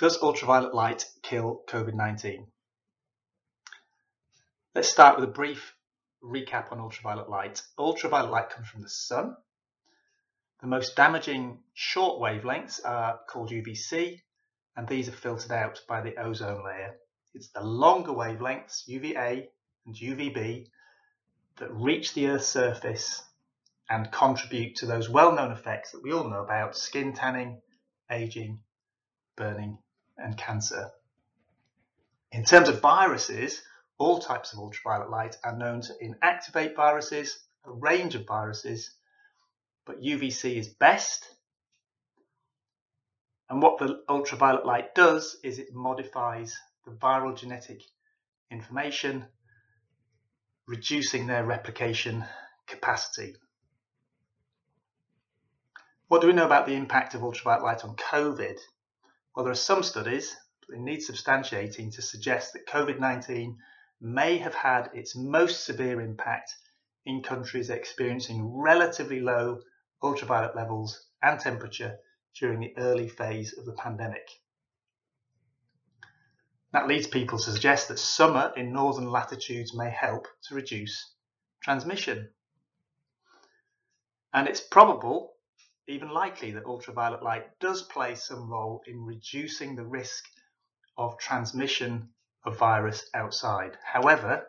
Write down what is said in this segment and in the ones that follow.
Does ultraviolet light kill COVID-19? Let's start with a brief recap on ultraviolet light. Ultraviolet light comes from the sun. The most damaging short wavelengths are called UVC, and these are filtered out by the ozone layer. It's the longer wavelengths, UVA and UVB, that reach the Earth's surface and contribute to those well-known effects that we all know about, skin tanning, aging, burning and cancer. In terms of viruses, all types of ultraviolet light are known to inactivate viruses, a range of viruses, but UVC is best. And what the ultraviolet light does is it modifies the viral genetic information, reducing their replication capacity. What do we know about the impact of ultraviolet light on COVID? Well, there are some studies, that need substantiating to suggest that COVID-19 may have had its most severe impact in countries experiencing relatively low ultraviolet levels and temperature during the early phase of the pandemic. That leads people to suggest that summer in northern latitudes may help to reduce transmission. And it's probable even likely that ultraviolet light does play some role in reducing the risk of transmission of virus outside. However,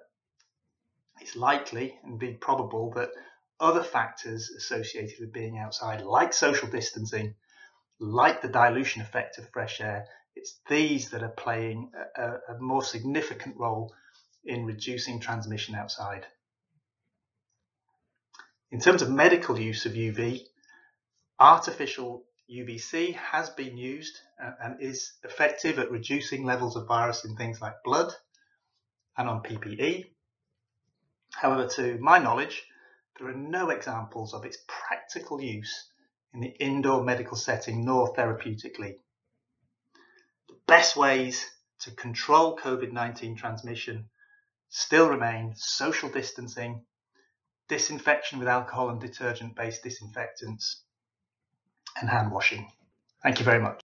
it's likely, indeed probable, that other factors associated with being outside, like social distancing, like the dilution effect of fresh air, it's these that are playing a, a more significant role in reducing transmission outside. In terms of medical use of UV, Artificial UVC has been used uh, and is effective at reducing levels of virus in things like blood and on PPE. However, to my knowledge, there are no examples of its practical use in the indoor medical setting nor therapeutically. The best ways to control COVID-19 transmission still remain social distancing, disinfection with alcohol and detergent-based disinfectants, and hand washing. Thank you very much.